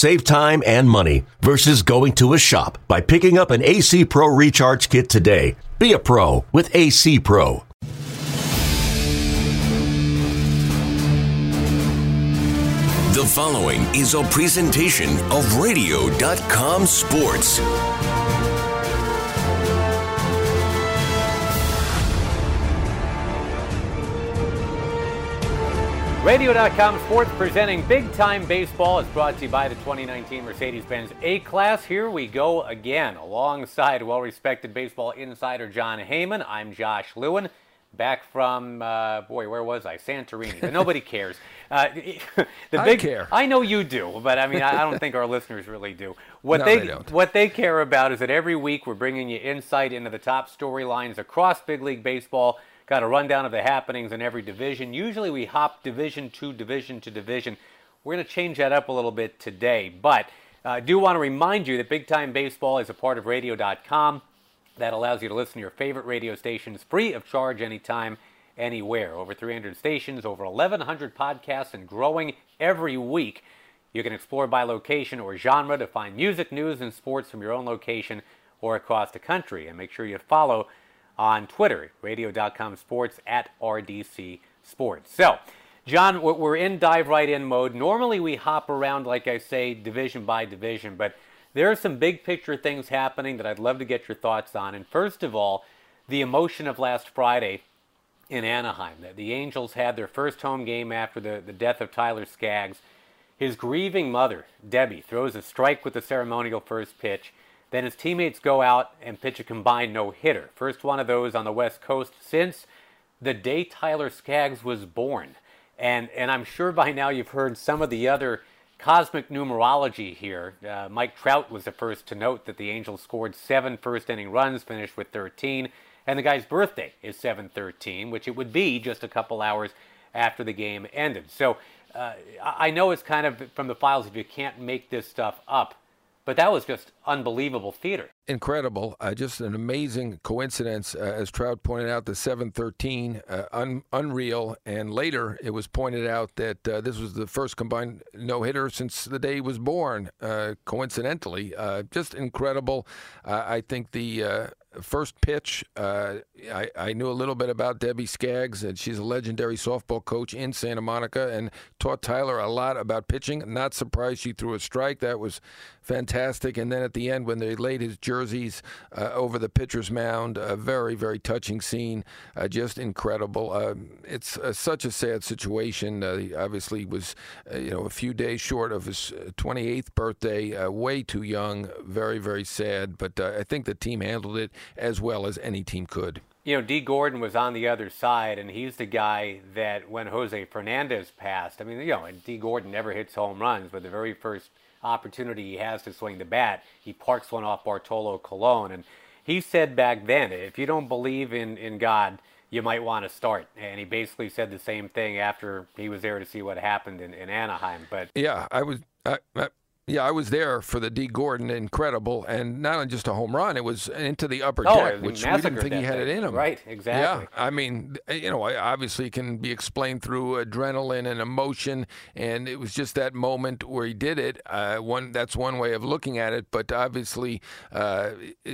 Save time and money versus going to a shop by picking up an AC Pro Recharge Kit today. Be a pro with AC Pro. The following is a presentation of Radio.com Sports. Radio.com Sports presenting Big Time Baseball is brought to you by the 2019 Mercedes Benz A Class. Here we go again alongside well respected baseball insider Jon Heyman. I'm Josh Lewin. Back from, uh, boy, where was I? Santorini. But nobody cares. Uh, the big, I care. I know you do, but I mean, I, don't think our listeners really do. What no, they, they don't. what they care about is that every week we're bringing you insight into the top storylines across big league baseball Got a rundown of the happenings in every division. Usually we hop division to division to division. We're going to change that up a little bit today. But uh, I do want to remind you that Big Time Baseball is a part of radio.com. That allows you to listen to your favorite radio stations free of charge anytime, anywhere. Over 300 stations, over 1,100 podcasts, and growing every week. You can explore by location or genre to find music, news, and sports from your own location or across the country. And make sure you follow on Twitter, radio.com sports at RDC Sports. So, Jon, we're in dive right in mode. Normally we hop around, like I say, division by division, but there are some big picture things happening that I'd love to get your thoughts on. And first of all, the emotion of last Friday in Anaheim. that The Angels had their first home game after the, the death of Tyler Skaggs. His grieving mother, Debbie, throws a strike with the ceremonial first pitch. Then his teammates go out and pitch a combined no hitter. First one of those on the West Coast since the day Tyler Skaggs was born. And, and I'm sure by now you've heard some of the other cosmic numerology here. Uh, Mike Trout was the first to note that the Angels scored seven first inning runs, finished with 13. And the guy's birthday is 713, which it would be just a couple hours after the game ended. So uh, I know it's kind of from the files if you can't make this stuff up. But that was just unbelievable theater. Incredible. Uh, just an amazing coincidence. Uh, as Trout pointed out, the 713, uh, un- unreal. And later it was pointed out that uh, this was the first combined no hitter since the day he was born, uh, coincidentally. Uh, just incredible. I think the first pitch, uh, I, I, knew a little bit about Debbie Skaggs, and she's a legendary softball coach in Santa Monica and taught Tyler a lot about pitching. Not surprised she threw a strike. That was fantastic. And then at the end, when they laid his jerseys uh, over the pitcher's mound, a very, very touching scene. Uh, just incredible. Um, it's uh, such a sad situation. Uh, he obviously was, uh, you know, a few days short of his 28th birthday, way too young. Very, very sad. But I think the team handled it as well as any team could. You know, Dee Gordon was on the other side, and he's the guy that when Jose Fernandez passed, I mean, you know, and Dee Gordon never hits home runs, but the very first opportunity he has to swing the bat, he parks one off Bartolo Colon. And he said back then, if you don't believe in, in God, you might want to start. And he basically said the same thing after he was there to see what happened in, in Anaheim. But yeah, I was. I, I, Yeah, I was there for the Dee Gordon, incredible, and not just a home run; it was into the upper oh, deck, which we didn't think he had it in him. Right, exactly. Yeah, I mean, you know, obviously can be explained through adrenaline and emotion, and it was just that moment where he did it. Uh, one that's one way of looking at it, but obviously, uh,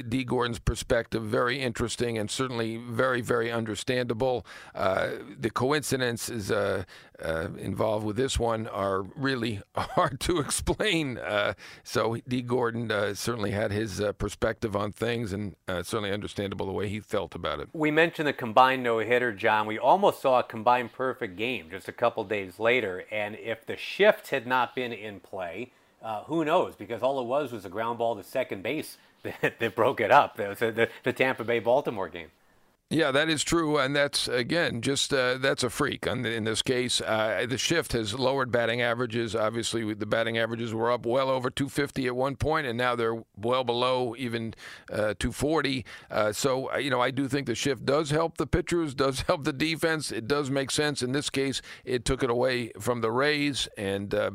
Dee Gordon's perspective very interesting and certainly very, very understandable. Uh, the coincidences uh, uh, involved with this one are really hard to explain. Uh, so Dee Gordon uh, certainly had his uh, perspective on things, and uh, certainly understandable the way he felt about it. We mentioned the combined no hitter, Jon. We almost saw a combined perfect game just a couple days later, and if the shift had not been in play, uh, who knows? Because all it was was a ground ball to second base that, that broke it up. That was the, the Tampa Bay Baltimore game. Yeah, that is true, and that's again just uh, that's a freak. In this case, uh, the shift has lowered batting averages. Obviously, the batting averages were up well over 250 at one point, and now they're well below even uh, 240. Uh, so, uh, you know, I do think the shift does help the pitchers, does help the defense. It does make sense. In this case, it took it away from the Rays, and uh,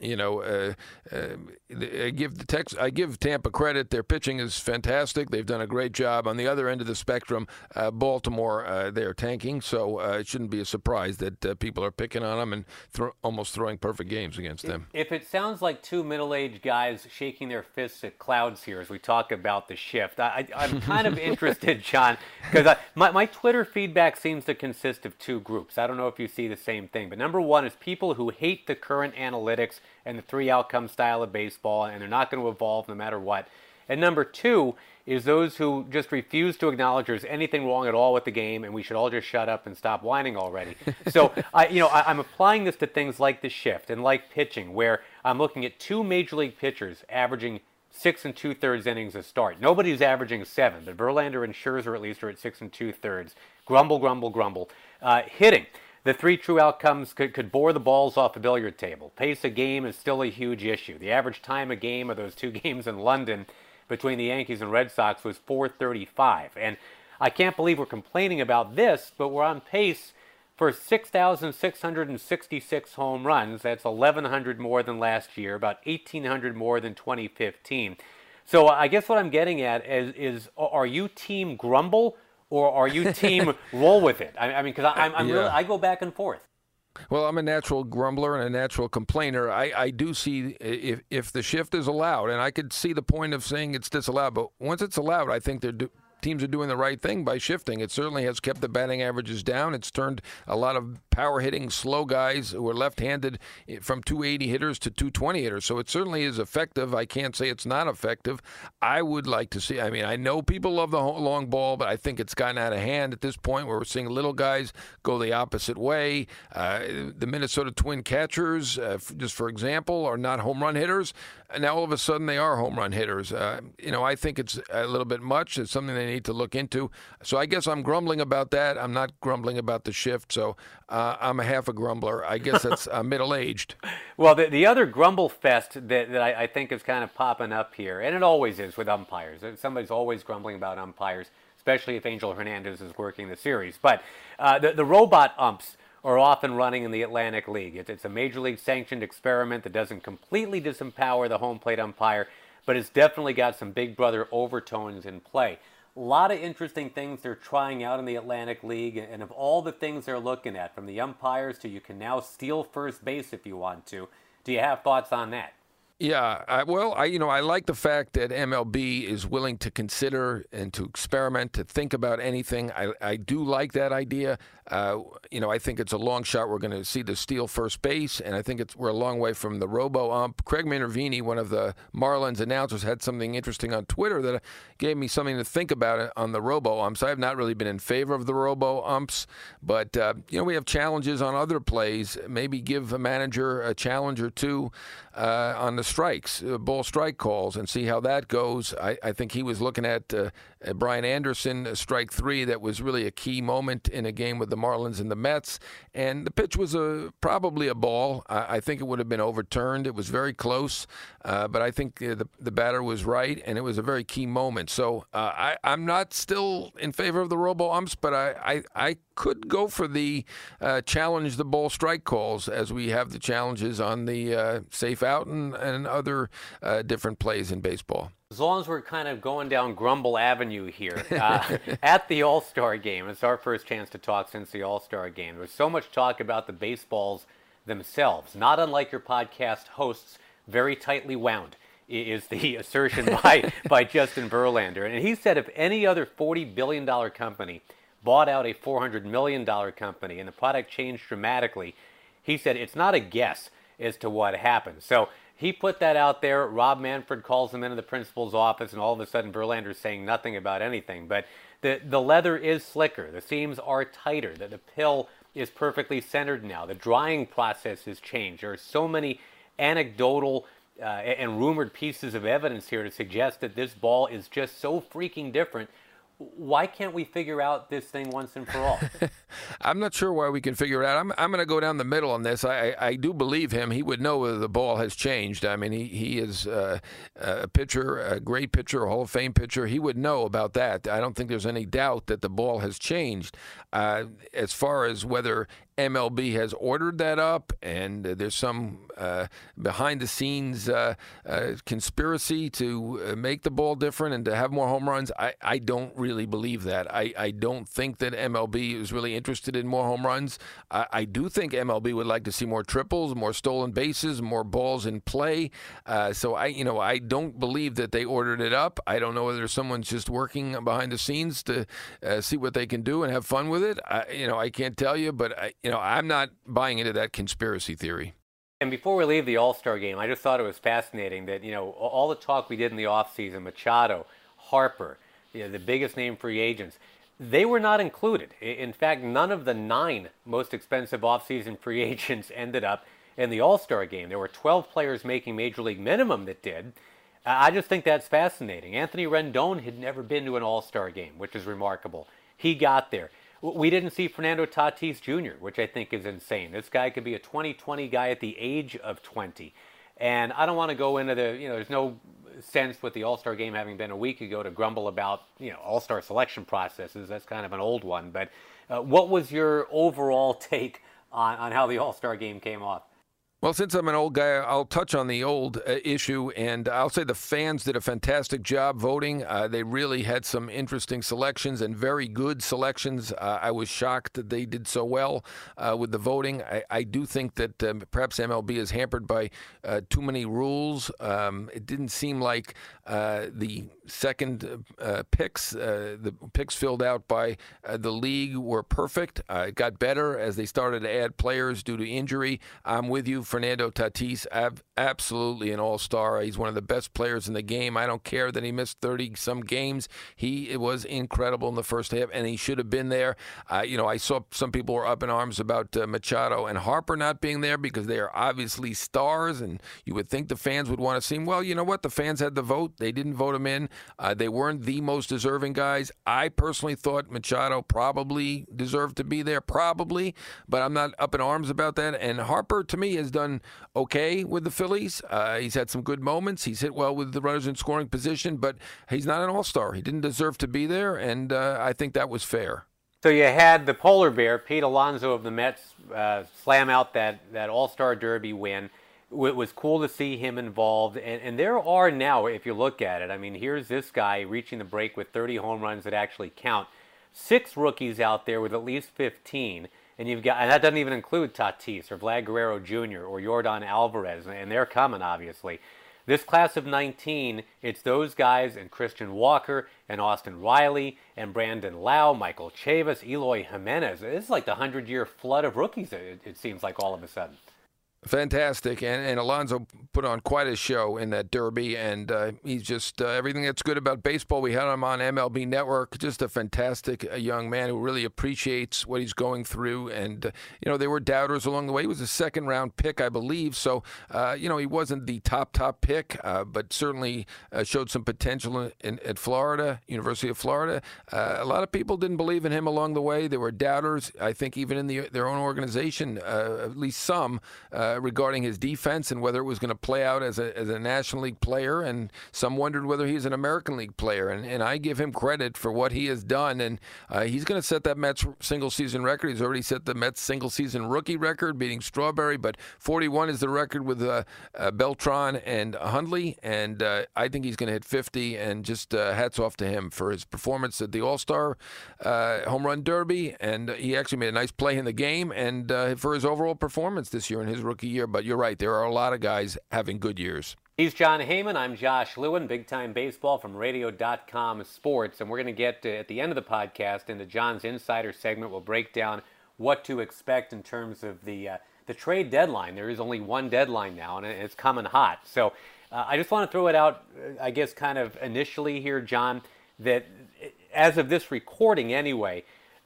you know, uh, uh, I give the Tex, I give Tampa credit. Their pitching is fantastic. They've done a great job. On the other end of the spectrum, uh, Baltimore, uh, they're tanking, so uh, it shouldn't be a surprise that uh, people are picking on them and thro- almost throwing perfect games against them. If it sounds like two middle-aged guys shaking their fists at clouds here as we talk about the shift, I, am kind of interested, Jon, because my, my Twitter feedback seems to consist of two groups. I don't know if you see the same thing, but number one is people who hate the current analytics and the three outcome style of baseball, and they're not going to evolve no matter what. And number two is those who just refuse to acknowledge there's anything wrong at all with the game, and we should all just shut up and stop whining already. so, I, you know, I, I'm applying this to things like the shift and like pitching, where I'm looking at two major league pitchers averaging six and two thirds innings a start. Nobody's averaging seven, but Verlander and Scherzer at least are at six and two thirds. Grumble, grumble, grumble. Uh, hitting. The three true outcomes could, could bore the balls off a billiard table. Pace of game is still a huge issue. The average time of game of those two games in London between the Yankees and Red Sox was 435. And I can't believe we're complaining about this, but we're on pace for 6,666 home runs. That's 1,100 more than last year, about 1,800 more than 2015. So I guess what I'm getting at is, is are you team grumble or are you team roll with it? I, I mean, because I'm, I'm yeah. really, I go back and forth. Well, I'm a natural grumbler and a natural complainer. I, I do see if if the shift is allowed, and I could see the point of saying it's disallowed, but once it's allowed, I think they're do, teams are doing the right thing by shifting. It certainly has kept the batting averages down. It's turned a lot of power hitting, slow guys who are left handed from 280 hitters to 220 hitters. So it certainly is effective. I can't say it's not effective. I would like to see, I mean, I know people love the long ball, but I think it's gotten out of hand at this point where we're seeing little guys go the opposite way. Uh, the Minnesota Twin catchers, uh, just for example, are not home run hitters. And now all of a sudden they are home run hitters. Uh, you know, I think it's a little bit much. It's something they need to look into. So I guess I'm grumbling about that. I'm not grumbling about the shift. So uh, I'm a half a grumbler. I guess that's uh, middle aged. Well, the, the other grumble fest that, that I, I think is kind of popping up here, and it always is with umpires. Somebody's always grumbling about umpires, especially if Angel Hernandez is working the series. But uh, the, the robot umps are often running in the Atlantic League. It's, it's a major league sanctioned experiment that doesn't completely disempower the home plate umpire, but it's definitely got some big brother overtones in play. A lot of interesting things they're trying out in the Atlantic League, and of all the things they're looking at, from the umpires to you can now steal first base if you want to. Do you have thoughts on that? Yeah, I, well, I you know I like the fact that MLB is willing to consider and to experiment, to think about anything. I, I do like that idea. Uh, you know, I think it's a long shot. We're going to see the steal first base, and I think it's we're a long way from the robo ump. Craig Minervini, one of the Marlins announcers, had something interesting on Twitter that gave me something to think about on the robo umps. I have not really been in favor of the robo umps, but uh, you know we have challenges on other plays. Maybe give a manager a challenge or two uh, on the strikes, uh, ball strike calls, and see how that goes. I, I think he was looking at uh, Brian Anderson, uh, strike three, that was really a key moment in a game with the Marlins and the Mets. And the pitch was a probably a ball. I, I think it would have been overturned. It was very close, uh, but I think uh, the, the batter was right, and it was a very key moment. So uh, I, I'm not still in favor of the robo umps, but I, I, I could go for the uh, challenge the ball strike calls as we have the challenges on the uh, safe out and, and other uh, different plays in baseball. As long as we're kind of going down Grumble Avenue here uh, at the All Star game, it's our first chance to talk since the All Star game. There's so much talk about the baseballs themselves, not unlike your podcast hosts, very tightly wound is the assertion by, by Justin Verlander. And he said if any other $40 billion company bought out a $400 million company and the product changed dramatically, he said it's not a guess as to what happened. So he put that out there. Rob Manfred calls him into the principal's office, and all of a sudden Verlander's saying nothing about anything. But the, the leather is slicker, the seams are tighter, the, the pill is perfectly centered now, the drying process has changed. There are so many anecdotal uh, and rumored pieces of evidence here to suggest that this ball is just so freaking different why can't we figure out this thing once and for all? I'm not sure why we can figure it out. I'm, I'm going to go down the middle on this. I, I do believe him. He would know whether the ball has changed. I mean, he, he is uh, a pitcher, a great pitcher, a Hall of Fame pitcher. He would know about that. I don't think there's any doubt that the ball has changed. Uh, as far as whether MLB has ordered that up, and uh, there's some uh, behind the scenes uh, uh conspiracy to uh, make the ball different and to have more home runs. I, I don't really believe that. I, I don't think that MLB is really interested in more home runs. I, I do think MLB would like to see more triples, more stolen bases, more balls in play. Uh, so I, you know, I don't believe that they ordered it up. I don't know whether someone's just working behind the scenes to see what they can do and have fun with it. I, you know, I can't tell you, but I, you know, I'm not buying into that conspiracy theory. And before we leave the All Star game, I just thought it was fascinating that, you know, all the talk we did in the offseason, Machado, Harper, you know, the biggest name free agents, they were not included. In fact, none of the nine most expensive offseason free agents ended up in the All Star game. There were 12 players making Major League minimum that did. I just think that's fascinating. Anthony Rendon had never been to an All Star game, which is remarkable. He got there. We didn't see Fernando Tatis Jr., which I think is insane. This guy could be a 2020 guy at the age of 20. And I don't want to go into the, you know, there's no sense with the All Star game having been a week ago to grumble about, you know, All Star selection processes. That's kind of an old one. But uh, what was your overall take on, on how the All Star game came off? Well, since I'm an old guy, I'll touch on the old uh, issue, and I'll say the fans did a fantastic job voting. Uh, they really had some interesting selections and very good selections. Uh, I was shocked that they did so well uh, with the voting. I, I do think that um, perhaps MLB is hampered by uh, too many rules. Um, it didn't seem like uh, the second picks, the picks filled out by the league, were perfect. it got better as they started to add players due to injury. I'm with you Fernando Tatis, ab- absolutely an all star. He's one of the best players in the game. I don't care that he missed 30 some games. He was incredible in the first half, and he should have been there. Uh, you know, I saw some people were up in arms about uh, Machado and Harper not being there because they are obviously stars, and you would think the fans would want to see him. Well, you know what? The fans had the vote. They didn't vote him in. Uh, they weren't the most deserving guys. I personally thought Machado probably deserved to be there, probably, but I'm not up in arms about that. And Harper, to me, has done okay with the Phillies. Uh, he's had some good moments. He's hit well with the runners in scoring position, but he's not an all star. He didn't deserve to be there, and uh, I think that was fair. So you had the polar bear, Pete Alonso of the Mets, uh, slam out that, that All Star Derby win. It was cool to see him involved. And, and there are now, if you look at it, I mean, here's this guy reaching the break with 30 home runs that actually count. Six rookies out there with at least 15. And you've got, and that doesn't even include Tatis or Vlad Guerrero Jr. or Yordan Alvarez, and they're coming, obviously. This class of 19, it's those guys and Christian Walker and Austin Riley and Brandon Lowe, Michael Chavis, Eloy Jimenez. It's like the 100 year flood of rookies, it, it seems like all of a sudden. Fantastic, and, and Alonso put on quite a show in that Derby, and uh, he's just uh, everything that's good about baseball. We had him on MLB Network. Just a fantastic uh, young man who really appreciates what he's going through, and uh, you know there were doubters along the way. He was a second round pick, I believe, so uh, you know he wasn't the top top pick, but certainly showed some potential in, in, at Florida, University of Florida. a lot of people didn't believe in him along the way. There were doubters, I think, even in the, their own organization, at least some uh, regarding his defense and whether it was going to play out as a, as a National League player. And some wondered whether he's an American League player. And, and I give him credit for what he has done. And uh, he's going to set that Mets single season record. He's already set the Mets single season rookie record, beating Strawberry. But 41 is the record with uh, uh Beltran and Hundley. And uh, I think he's going to hit 50. And just hats off to him for his performance at the All Star Home Run Derby. And he actually made a nice play in the game and for his overall performance this year in his rookie year. But you're right, there are a lot of guys having good years. He's Jon Heyman. I'm Josh Lewin, big time baseball from radio.com sports. And we're going to get to, at the end of the podcast into Jon's insider segment. We'll break down what to expect in terms of the, uh, the trade deadline. There is only one deadline now, and it's coming hot. So uh, I just want to throw it out, I guess, kind of initially here, Jon, that as of this recording anyway,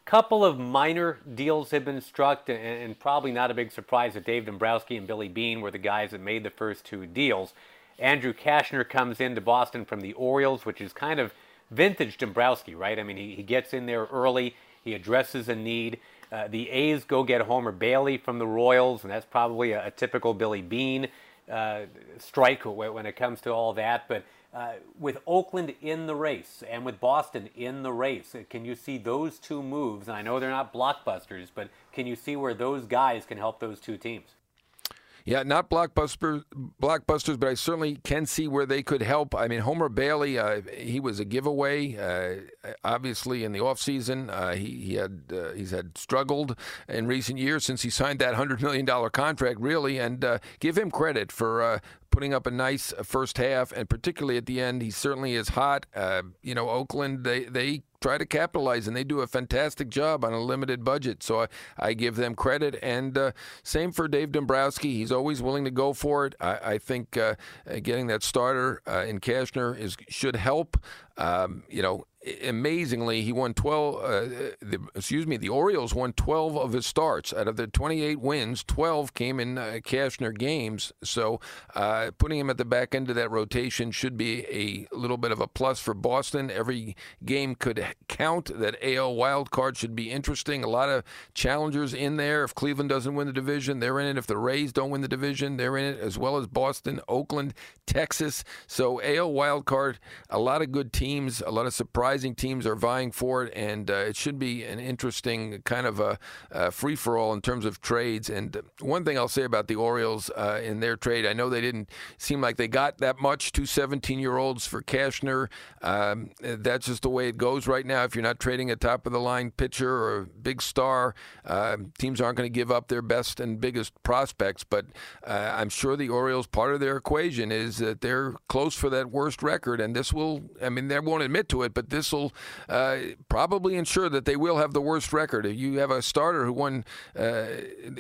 couple of minor deals have been struck, and, and, probably not a big surprise that Dave Dombrowski and Billy Beane were the guys that made the first two deals. Andrew Cashner comes into Boston from the Orioles, which is kind of vintage Dombrowski, right? I mean, he, he gets in there early, he addresses a need. Uh, the A's go get Homer Bailey from the Royals, and that's probably a, a typical Billy Beane uh, strike when it comes to all that. But uh, with Oakland in the race and with Boston in the race, can you see those two moves? And I know they're not blockbusters, but can you see where those guys can help those two teams? Yeah, not blockbuster, blockbusters, but I certainly can see where they could help. I mean, Homer Bailey, uh, he was a giveaway. Uh, obviously, in the offseason, uh, he, he had uh, he's had struggled in recent years since he signed that hundred million dollar contract, really. And uh, give him credit for uh, putting up a nice first half, and particularly at the end, he certainly is hot. Uh, you know, Oakland they they try to capitalize, and they do a fantastic job on a limited budget. So I, I give them credit. And uh, same for Dave Dombrowski. He's always willing to go for it. I, I think uh, getting that starter uh, in Cashner is should help. Um, you know, amazingly, he won 12. Uh, the, excuse me, the Orioles won 12 of his starts. Out of the 28 wins, 12 came in uh, Cashner games. So uh, putting him at the back end of that rotation should be a little bit of a plus for Boston. Every game could count. That AL wild card should be interesting. A lot of challengers in there. If Cleveland doesn't win the division, they're in it. If the Rays don't win the division, they're in it, as well as Boston, Oakland, Texas. So AL wild card, a lot of good teams, a lot of surprises rising teams are vying for it, and uh, it should be an interesting kind of a, a free for all in terms of trades. And one thing I'll say about the Orioles uh, in their trade, I know they didn't seem like they got that much. Two 17 year olds for Cashner. Um, that's just the way it goes right now. If you're not trading a top of the line pitcher or a big star, uh, teams aren't going to give up their best and biggest prospects. But uh, I'm sure the Orioles, part of their equation is that they're close for that worst record, and this will, I mean, they won't admit to it, but this will uh, probably ensure that they will have the worst record. If you have a starter who won uh,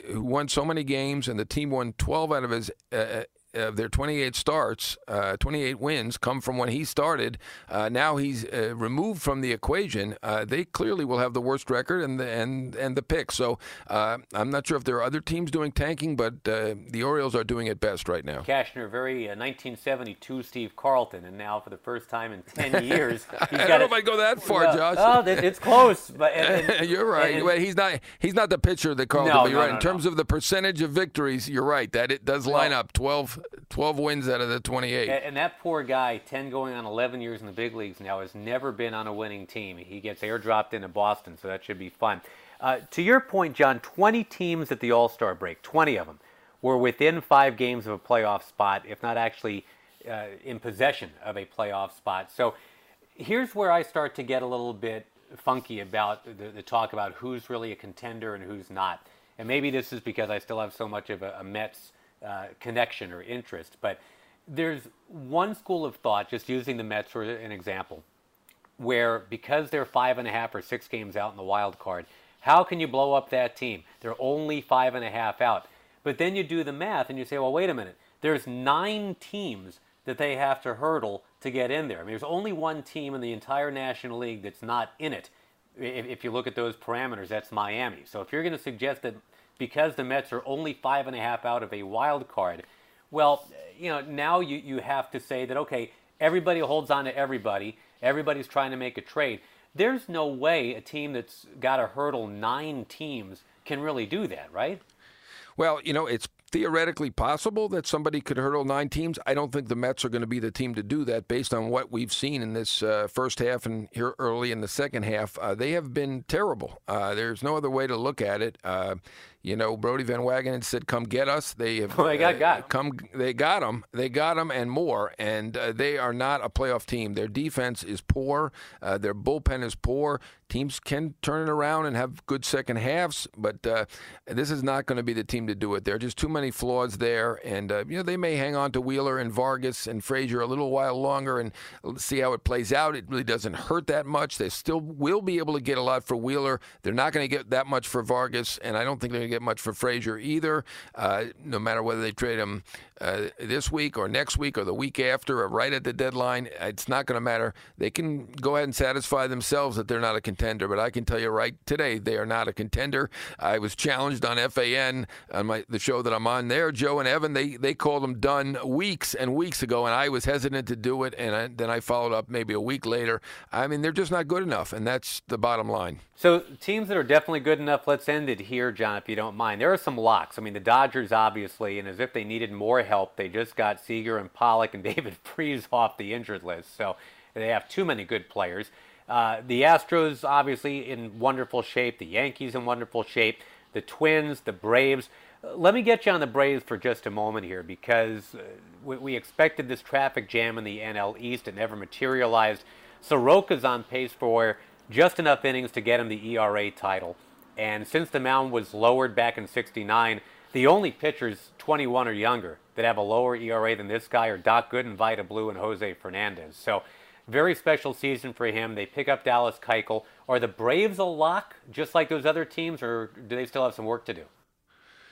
who won so many games and the team won 12 out of his uh, of their 28 starts, uh, 28 wins come from when he started. Uh, now he's uh, removed from the equation. Uh, they clearly will have the worst record and the and and the pick. So uh, I'm not sure if there are other teams doing tanking, but uh, the Orioles are doing it best right now. Cashner, very 1972 Steve Carlton, and now for the first time in 10 years, he's I don't know if I go that far, Josh. Oh, it's close, but and, and, you're right. And, well, he's not he's not the pitcher that Carlton. No, but you're no, right. No, in terms of the percentage of victories, you're right that it does line well, up 12 12 wins out of the 28. And that poor guy, 10 going on 11 years in the big leagues now, has never been on a winning team. He gets airdropped into Boston, so that should be fun. Uh, to your point, Jon, 20 teams at the All Star break, 20 of them, were within five games of a playoff spot, if not actually uh, in possession of a playoff spot. So here's where I start to get a little bit funky about the, the talk about who's really a contender and who's not. And maybe this is because I still have so much of a, a Mets uh, connection or interest. But there's one school of thought, just using the Mets for an example, where because they're five and a half or six games out in the wild card, how can you blow up that team? They're only five and a half out. But then you do the math and you say, well, wait a minute. There's nine teams that they have to hurdle to get in there. I mean, there's only one team in the entire National League that's not in it. If, if you look at those parameters, that's Miami. So if you're going to suggest that because the Mets are only five and a half out of a wild card, well, you know, now you, you have to say that, okay, everybody holds on to everybody. Everybody's trying to make a trade. There's no way a team that's got to hurdle nine teams can really do that, right? Well, you know, it's theoretically possible that somebody could hurdle nine teams. I don't think the Mets are going to be the team to do that based on what we've seen in this uh, first half and here early in the second half. Uh, they have been terrible. Uh, there's no other way to look at it. Uh, you know, Brodie Van Wagenen said, "Come get us." They have. Well, they got uh, got. Come, they got them. They got them and more. And uh, they are not a playoff team. Their defense is poor. Uh, their bullpen is poor. Teams can turn it around and have good second halves, but uh, this is not going to be the team to do it. There are just too many flaws there, and uh, you know they may hang on to Wheeler and Vargas and Frazier a little while longer and see how it plays out. It really doesn't hurt that much. They still will be able to get a lot for Wheeler. They're not going to get that much for Vargas, and I don't think they're going to get much for Frazier either. Uh, no matter whether they trade him uh, this week or next week or the week after or right at the deadline, it's not going to matter. They can go ahead and satisfy themselves that they're not a contender. But I can tell you right today, they are not a contender. I was challenged on FAN on my the show that I'm on there. Joe and Evan they they called them done weeks and weeks ago, and I was hesitant to do it. And I, then I followed up maybe a week later. I mean, they're just not good enough, and that's the bottom line. So teams that are definitely good enough. Let's end it here, Jon, if you don't mind. There are some locks. I mean, the Dodgers obviously, and as if they needed more help, they just got Seager and Pollock and David Freese off the injured list. So they have too many good players. Uh, the Astros obviously in wonderful shape. The Yankees in wonderful shape. The Twins, the Braves. Uh, let me get you on the Braves for just a moment here because uh, we, we expected this traffic jam in the NL East. It never materialized. Soroka's on pace for just enough innings to get him the ERA title. And since the mound was lowered back in 69, the only pitchers 21 or younger that have a lower ERA than this guy are Doc Gooden, Vida Blue, and Jose Fernandez. So, very special season for him. They pick up Dallas Keuchel. Are the Braves a lock, just like those other teams, or do they still have some work to do?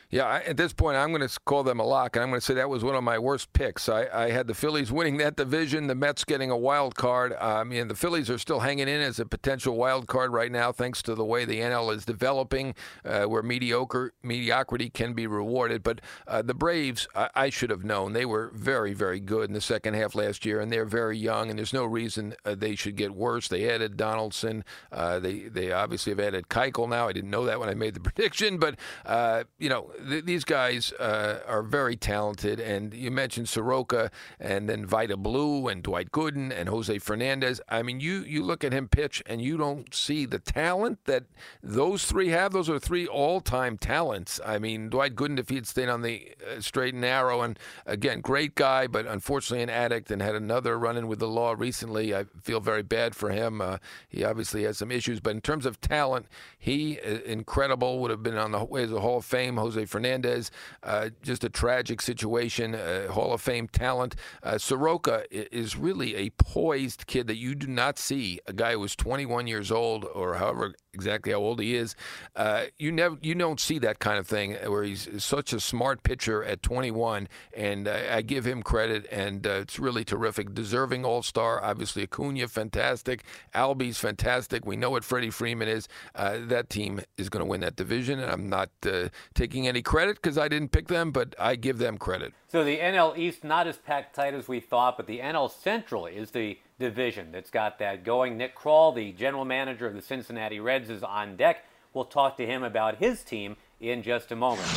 Yeah, at this point, I'm going to call them a lock, and I'm going to say that was one of my worst picks. I, I had the Phillies winning that division, the Mets getting a wild card. Uh, I mean, the Phillies are still hanging in as a potential wild card right now, thanks to the way the NL is developing, uh, where mediocre mediocrity can be rewarded. But uh, the Braves, I, I, should have known. They were very, very good in the second half last year, and they're very young, and there's no reason uh, they should get worse. They added Donaldson. Uh, they they obviously have added Keuchel now. I didn't know that when I made the prediction, but uh, you know th- these guys uh, are very talented. And you mentioned Soroka and then Vida Blue and Dwight Gooden and Jose Fernandez. I mean, you, you look at him pitch and you don't see the talent that those three have. Those are three all time talents. I mean, Dwight Gooden, if he had stayed on the uh, straight and narrow, and again, great guy, but unfortunately an addict and had another run in with the law recently. I feel very bad for him. Uh, he obviously has some issues, but in terms of talent, he uh, incredible would have been on the way as a Hall of Fame. Jose Fernandez, uh, just a tragic situation. Uh, Hall of Fame talent. Uh, Soroka is really a poised kid that you do not see. A guy who was 21 years old, or however exactly how old he is. Uh, you never, you don't see that kind of thing where he's such a smart pitcher at 21, and uh, I give him credit, and uh, it's really terrific. Deserving All Star, obviously Acuna, fantastic. Albies, fantastic. We know what Freddie Freeman is. Uh, that team is going to win that division, and I'm not uh, taking any credit because I didn't pick them, but I give them credit. So the NL East not as packed tight as we thought, but the NL Central is the division that's got that going. Nick Krall, the general manager of the Cincinnati Reds, is on deck. We'll talk to him about his team in just a moment.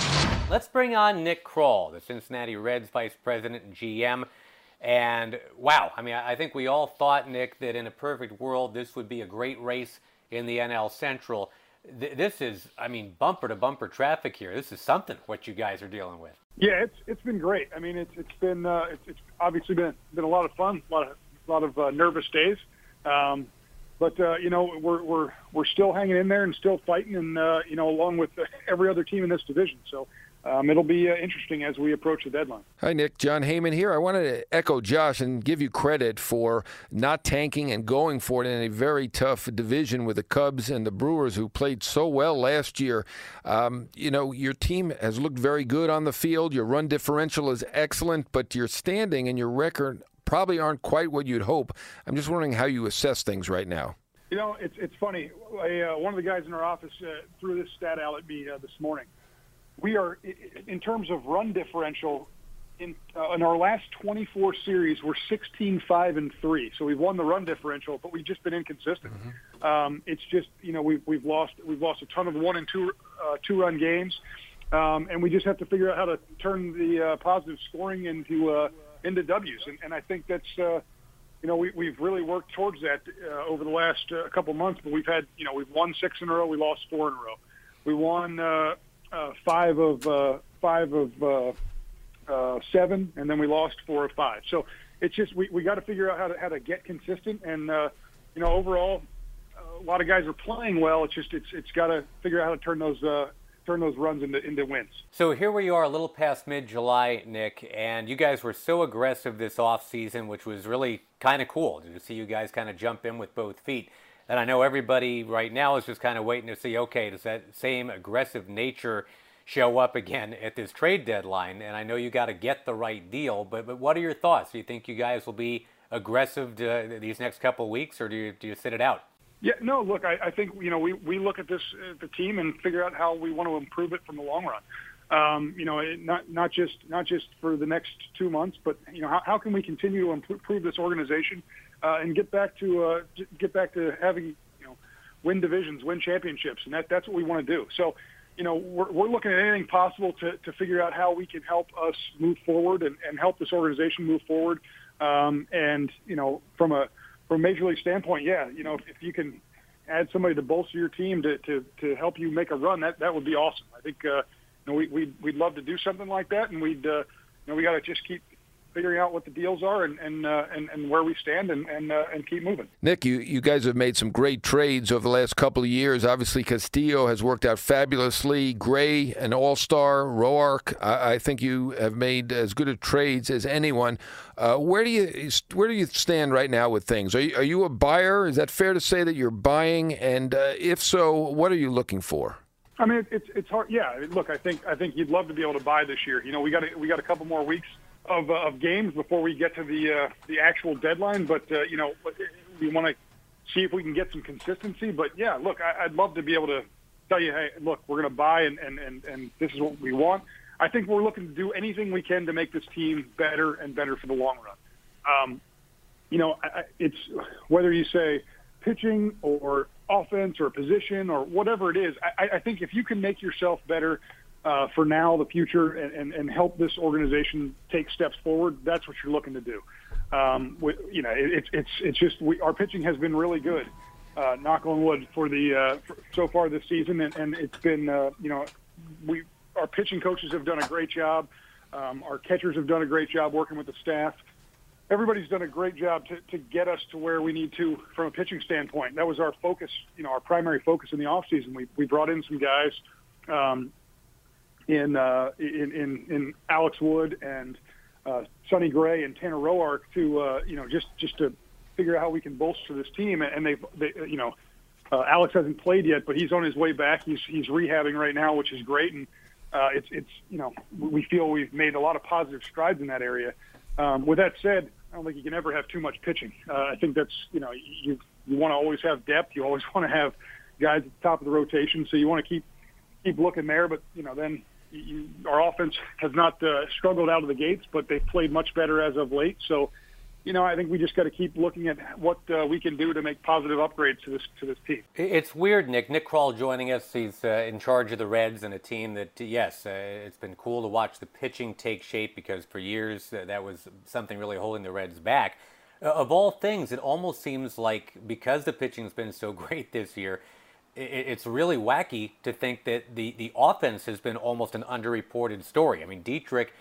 Let's bring on Nick Krall, the Cincinnati Reds vice president and GM. And wow, I mean, I think we all thought, Nick, that in a perfect world, this would be a great race in the NL Central. this is, I mean, bumper to bumper traffic here. This is something what you guys are dealing with. Yeah, it's it's been great. I mean, it's it's been uh, it's, it's obviously been been a lot of fun, a lot of a lot of uh, nervous days. Um, but uh, you know we're we're we're still hanging in there and still fighting, and uh, you know along with every other team in this division. So um, it'll be uh, interesting as we approach the deadline. Hi, Nick. Jon Heyman here. I wanted to echo Josh and give you credit for not tanking and going for it in a very tough division with the Cubs and the Brewers, who played so well last year. Um, you know, your team has looked very good on the field. Your run differential is excellent, but your standing and your record probably aren't quite what you'd hope. I'm just wondering how you assess things right now. You know, it's it's funny. I, uh, one of the guys in our office uh, threw this stat out at me uh, this morning we are in terms of run differential in, uh, in our last 24 series we're 16 5 and 3 so we've won the run differential but we've just been inconsistent mm-hmm. um, it's just you know we've we've lost we've lost a ton of one and two uh, two run games um, and we just have to figure out how to turn the uh, positive scoring into uh, into W's and, and I think that's uh, you know, we, we've really worked towards that uh, over the last uh, couple months. But we've had, you know, we've won six in a row. We lost four in a row. We won uh, uh, five of uh, five of uh, uh, seven, and then we lost four of five. So it's just we, we got to figure out how to how to get consistent, and uh, you know overall, a lot of guys are playing well. It's just it's it's got to figure out how to turn those. Uh, turn those runs into, into wins. So here we are a little past mid-July, Nick, and you guys were so aggressive this off season, which was really kind of cool to see you guys kind of jump in with both feet. And I know everybody right now is just kind of waiting to see, okay, does that same aggressive nature show up again at this trade deadline? And I know you got to get the right deal, but, but what are your thoughts? Do you think you guys will be aggressive to, these next couple weeks, or do you, do you sit it out? Yeah, no. Look, I, I think you know we, we look at this uh, the team and figure out how we want to improve it from the long run. Um, you know, not not just not just for the next two months, but you know, how, how can we continue to improve this organization uh, and get back to uh, get back to having you know win divisions, win championships, and that that's what we want to do. So, you know, we're, we're looking at anything possible to to figure out how we can help us move forward and, and help this organization move forward. Um, and you know, from a from a major league standpoint, yeah, you know, if, if you can add somebody to bolster your team to, to to help you make a run, that that would be awesome. I think uh, you know we we'd, we'd love to do something like that, and we'd uh, you know we got to just keep figuring out what the deals are and and uh, and, and, where we stand and and, uh, and keep moving. Nick, you, you guys have made some great trades over the last couple of years. Obviously, Castillo has worked out fabulously. Gray, an All Star, Roark. I, I, think you have made as good of trades as anyone. Uh, where do you where do you stand right now with things? Are you, are you a buyer? Is that fair to say that you're buying? And uh, if so, what are you looking for? I mean, it's it's hard. Yeah, look, I think I think you'd love to be able to buy this year. You know, we got a, we got a couple more weeks of, uh, of games before we get to the uh, the actual deadline. But uh, you know, we want to see if we can get some consistency. But yeah, look, I, I'd love to be able to tell you, hey, look, we're going to buy, and, and and and this is what we want. I think we're looking to do anything we can to make this team better and better for the long run. Um, you know, I, it's whether you say pitching or offense or position or whatever it is. I, I think if you can make yourself better uh, for now, the future, and, and, and help this organization take steps forward. That's what you're looking to do. Um, we, you know, it, it's it's it's just we, our pitching has been really good. Uh, knock on wood for the uh, for so far this season, and, and it's been uh, you know we our pitching coaches have done a great job. Um, our catchers have done a great job working with the staff. Everybody's done a great job to, to get us to where we need to from a pitching standpoint. That was our focus, you know, our primary focus in the offseason. We, we brought in some guys um, in uh, in, in in Alex Wood and uh, Sonny Gray and Tanner Roark to uh, you know just just to figure out how we can bolster this team. And they they you know uh, Alex hasn't played yet, but he's on his way back. He's he's rehabbing right now, which is great. And uh, it's it's you know we feel we've made a lot of positive strides in that area. Um, with that said, I don't think you can ever have too much pitching. Uh, I think that's you know you you want to always have depth. You always want to have guys at the top of the rotation. So you want to keep keep looking there. But you know then you, our offense has not uh, struggled out of the gates, but they've played much better as of late. So, you know, I think we just got to keep looking at what uh, we can do to make positive upgrades to this to this team. It's weird, Nick. Nick Krall joining us. He's uh, in charge of the Reds and a team that, yes, uh, it's been cool to watch the pitching take shape because for years uh, that was something really holding the Reds back. Uh, of all things, it almost seems like because the pitching's been so great this year it's really wacky to think that the, the offense has been almost an underreported story. I mean, Dietrich,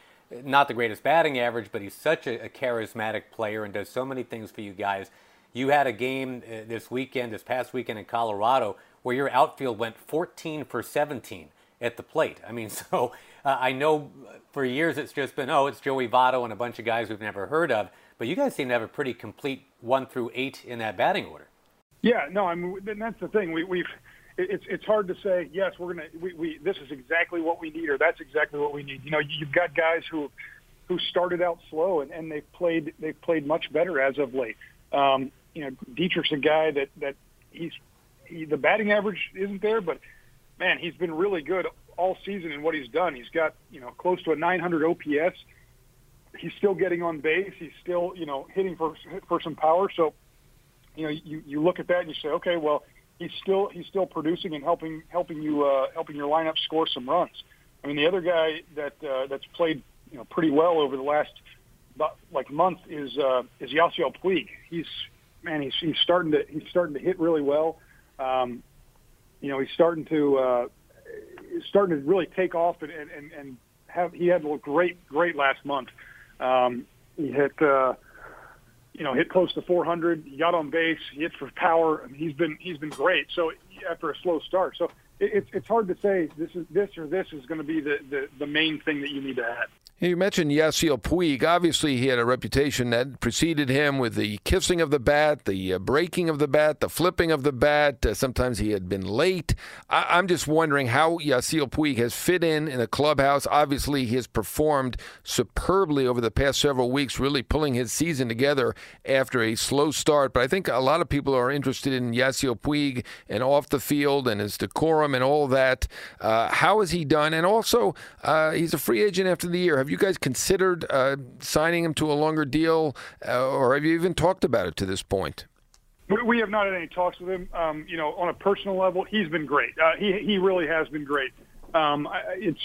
not the greatest batting average, but he's such a, a charismatic player and does so many things for you guys. You had a game uh, this weekend, this past weekend in Colorado, where your outfield went 14 for 17 at the plate. I mean, so uh, I know for years it's just been, oh, it's Joey Votto and a bunch of guys we've never heard of. But you guys seem to have a pretty complete one through eight in that batting order. Yeah, no, I mean that's the thing. We, we've it's it's hard to say yes we're gonna we, we this is exactly what we need or that's exactly what we need. You know, you've got guys who who started out slow and, and they've played they've played much better as of late. Um, you know, Dietrich's a guy that that he's he, the batting average isn't there, but man, he's been really good all season in what he's done. He's got you know close to a 900 OPS. He's still getting on base. He's still you know hitting for for some power. So you know you you look at that and you say, okay, well he's still he's still producing and helping helping you uh, helping your lineup score some runs. I mean, the other guy that uh, that's played you know pretty well over the last like month is uh, is Yasiel Puig. He's man, he's he's starting to he's starting to hit really well. Um, you know, he's starting to uh, starting to really take off and, and and have he had a great great last month. Um, he hit. Uh, you know, hit close to 400. He got on base. He hit for power. I mean, he's been he's been great. So after a slow start, so it, it's hard to say this is this or this is going to be the, the the main thing that you need to add. You mentioned Yasiel Puig. Obviously, he had a reputation that preceded him with the kissing of the bat, the uh, breaking of the bat, the flipping of the bat. Uh, sometimes he had been late. I- am just wondering how Yasiel Puig has fit in in a clubhouse. Obviously, he has performed superbly over the past several weeks, really pulling his season together after a slow start. But I think a lot of people are interested in Yasiel Puig and off the field and his decorum and all that. Uh, how has he done? And also, uh, he's a free agent after the year. Have you guys considered uh, signing him to a longer deal, uh, or have you even talked about it to this point? We have not had any talks with him. Um, you know, on a personal level, he's been great. Uh, he he really has been great. Um, it's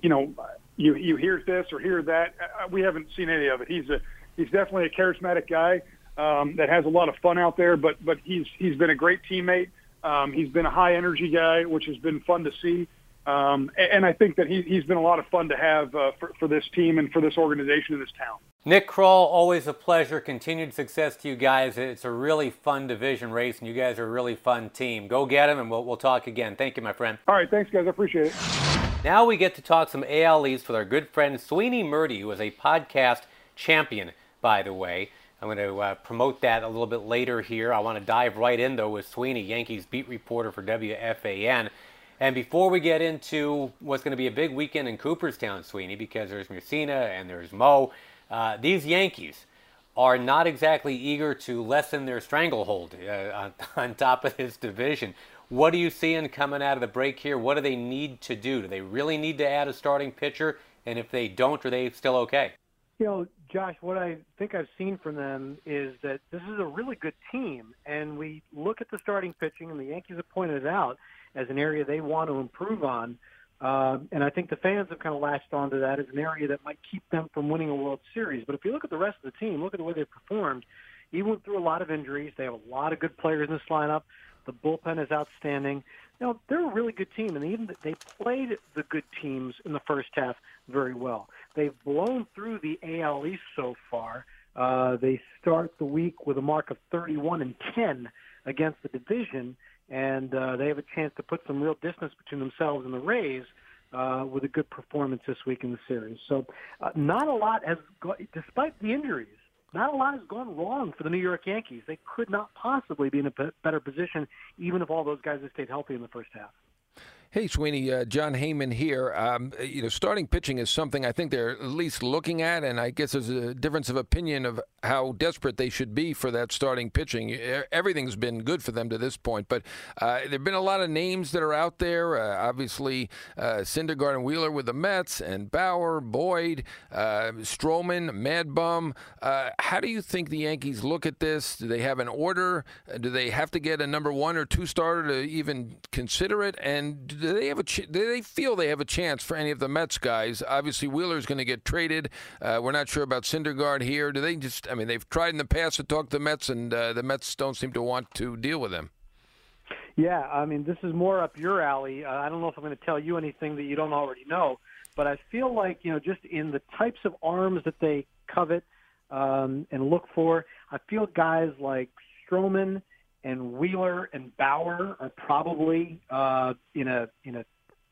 you know, you you hear this or hear that. Uh, we haven't seen any of it. He's a he's definitely a charismatic guy um, that has a lot of fun out there. But but he's he's been a great teammate. Um, he's been a high energy guy, which has been fun to see. Um, and I think that he, he's been a lot of fun to have uh, for, for this team and for this organization in this town. Nick Krall, always a pleasure. Continued success to you guys. It's a really fun division race, and you guys are a really fun team. Go get him, and we'll, we'll talk again. Thank you, my friend. All right, thanks, guys. I appreciate it. Now we get to talk some AL East with our good friend Sweeney Murti, who is a podcast champion, by the way. I'm going to uh, promote that a little bit later here. I want to dive right in, though, with Sweeney, Yankees beat reporter for WFAN. And before we get into what's going to be a big weekend in Cooperstown, Sweeney, because there's Mussina and there's Mo, uh, these Yankees are not exactly eager to lessen their stranglehold uh, on, on top of this division. What are you seeing coming out of the break here? What do they need to do? Do they really need to add a starting pitcher? And if they don't, are they still okay? You know, Josh, what I think I've seen from them is that this is a really good team. And we look at the starting pitching, and the Yankees have pointed it out as an area they want to improve on. Uh, and I think the fans have kind of latched onto that as an area that might keep them from winning a World Series. But if you look at the rest of the team, look at the way they performed. He went through a lot of injuries. They have a lot of good players in this lineup. The bullpen is outstanding. You know, they're a really good team, and even they played the good teams in the first half very well. They've blown through the AL East so far. Uh, they start the week with a mark of 31 and 10 against the division, and uh, they have a chance to put some real distance between themselves and the Rays uh, with a good performance this week in the series. So, uh, not a lot has, go- despite the injuries, not a lot has gone wrong for the New York Yankees. They could not possibly be in a better position, even if all those guys had stayed healthy in the first half. Hey, Sweeney, uh, Jon Heyman here. Um, you know, starting pitching is something I think they're at least looking at, and I guess there's a difference of opinion of how desperate they should be for that starting pitching. Everything's been good for them to this point, but uh, there've been a lot of names that are out there. Uh, obviously, uh, Syndergaard and Wheeler with the Mets, and Bauer, Boyd, uh, Stroman, Mad Bum. Uh, how do you think the Yankees look at this? Do they have an order? Uh, do they have to get a number one or two starter to even consider it? And do they have a ch- do they feel they have a chance for any of the Mets guys? Obviously, Wheeler's going to get traded. Uh, we're not sure about Syndergaard here. Do they just? I mean, they've tried in the past to talk to the Mets, and uh, the Mets don't seem to want to deal with them. Yeah, I mean, this is more up your alley. Uh, I don't know if I'm going to tell you anything that you don't already know, but I feel like you know, just in the types of arms that they covet um, and look for, I feel guys like Stroman and Wheeler and Bauer are probably uh, in a in a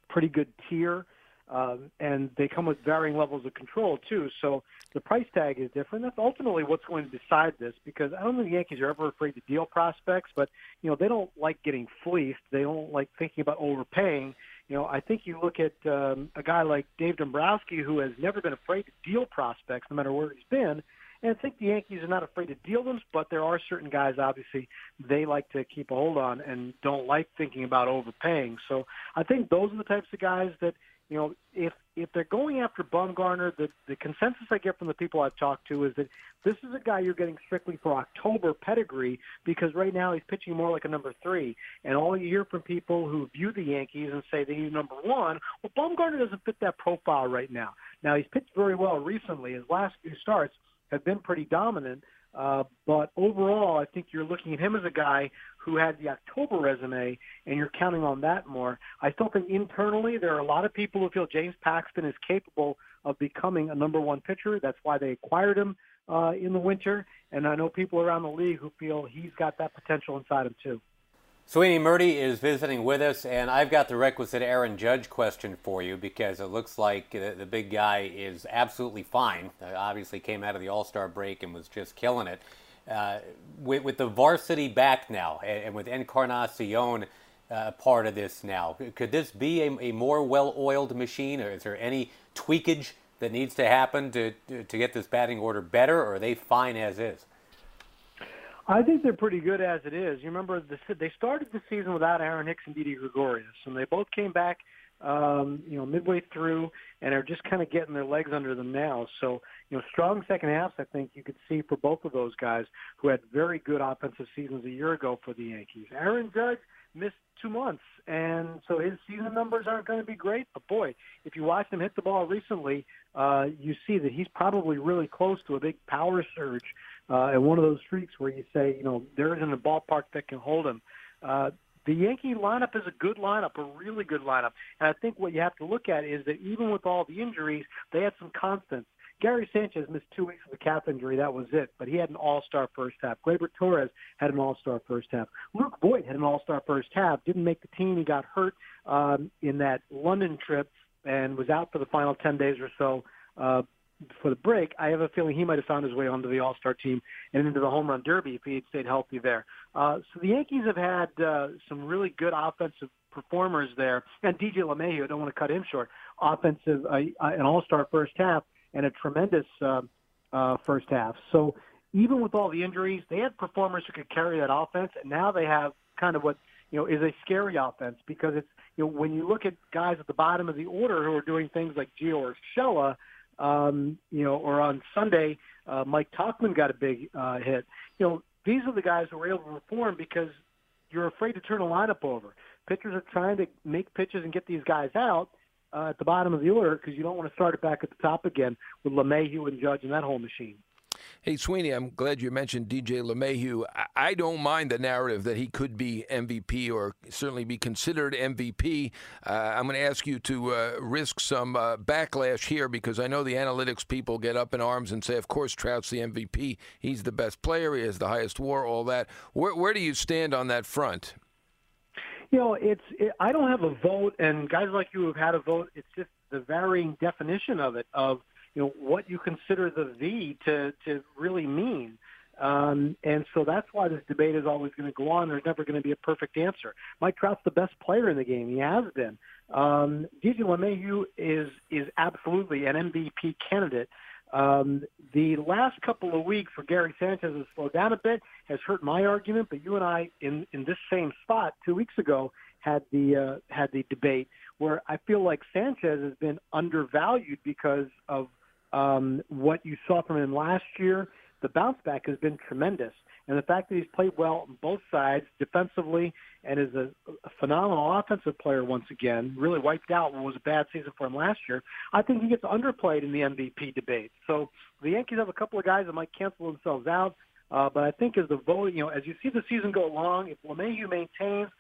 pretty good tier. Um, and they come with varying levels of control too. So the price tag is different. That's ultimately what's going to decide this because I don't think the Yankees are ever afraid to deal prospects, but you know they don't like getting fleeced. They don't like thinking about overpaying. You know, I think you look at um, a guy like Dave Dombrowski who has never been afraid to deal prospects, no matter where he's been. And I think the Yankees are not afraid to deal them, but there are certain guys, obviously, they like to keep a hold on and don't like thinking about overpaying. So I think those are the types of guys that you know, if if they're going after Bumgarner, the the consensus I get from the people I've talked to is that this is a guy you're getting strictly for October pedigree because right now he's pitching more like a number three. And all you hear from people who view the Yankees and say they need number one, well, Bumgarner doesn't fit that profile right now. Now he's pitched very well recently. His last few starts have been pretty dominant. Uh, but overall, I think you're looking at him as a guy who had the October resume, and you're counting on that more. I still think internally there are a lot of people who feel James Paxton is capable of becoming a number one pitcher. That's why they acquired him uh, in the winter, and I know people around the league who feel he's got that potential inside him too. Sweeney Murti is visiting with us, and I've got the requisite Aaron Judge question for you because it looks like the, the big guy is absolutely fine. Uh, obviously, came out of the All Star break and was just killing it. Uh, with, with, the varsity back now, and, and with Encarnacion uh, part of this now, could this be a, a more well-oiled machine, or is there any tweakage that needs to happen to, to get this batting order better, or are they fine as is? I think they're pretty good as it is. You remember the, they started the season without Aaron Hicks and Didi Gregorius, and they both came back, um, you know, midway through, and are just kind of getting their legs under them now. So, you know, strong second halves. I think you could see for both of those guys who had very good offensive seasons a year ago for the Yankees. Aaron Judge missed two months, and so his season numbers aren't going to be great. But boy, if you watch him hit the ball recently, uh, you see that he's probably really close to a big power surge uh, and one of those streaks where you say, you know, there isn't a ballpark that can hold him. Uh, the Yankee lineup is a good lineup, a really good lineup. And I think what you have to look at is that even with all the injuries, they had some constants. Gary Sanchez missed two weeks with a calf injury. That was it. But he had an all-star first half. Gleyber Torres had an all-star first half. Luke Voit had an all-star first half. Didn't make the team. He got hurt um, in that London trip and was out for the final 10 days or so. Uh, for the break, I have a feeling he might have found his way onto the All Star team and into the home run derby if he had stayed healthy there. Uh, so the Yankees have had uh, some really good offensive performers there, and DJ LeMahieu. I don't want to cut him short. Offensive, uh, an All Star first half and a tremendous uh, uh, first half. So even with all the injuries, they had performers who could carry that offense, and now they have kind of what you know is a scary offense because it's you know when you look at guys at the bottom of the order who are doing things like Gio Urshela – um, you know, or on Sunday, uh, Mike Tauchman got a big uh, hit. You know, these are the guys who were able to perform because you're afraid to turn a lineup over. Pitchers are trying to make pitches and get these guys out uh, at the bottom of the order because you don't want to start it back at the top again with LeMahieu and Judge and that whole machine. Hey, Sweeney, I'm glad you mentioned DJ LeMahieu. I don't mind the narrative that he could be MVP or certainly be considered MVP. Uh, I'm going to ask you to uh, risk some uh, backlash here because I know the analytics people get up in arms and say, of course, Trout's the MVP. He's the best player. He has the highest WAR, all that. Where, where do you stand on that front? You know, it's it, I don't have a vote, and guys like you have had a vote. It's just the varying definition of it. Of you know what you consider the V to to really mean. Um, and so that's why this debate is always going to go on. There's never going to be a perfect answer. Mike Trout's the best player in the game. He has been. Um, DJ LeMahieu is is absolutely an MVP candidate. Um, the last couple of weeks for Gary Sanchez has slowed down a bit, has hurt my argument. But you and I, in in this same spot two weeks ago, had the uh, had the debate where I feel like Sanchez has been undervalued because of um, what you saw from him last year, the bounce back has been tremendous. And the fact that he's played well on both sides defensively and is a, a phenomenal offensive player once again, really wiped out what was a bad season for him last year, I think he gets underplayed in the MVP debate. So the Yankees have a couple of guys that might cancel themselves out. Uh, but I think as the vote, you know, as you see the season go along, if LeMahieu maintains,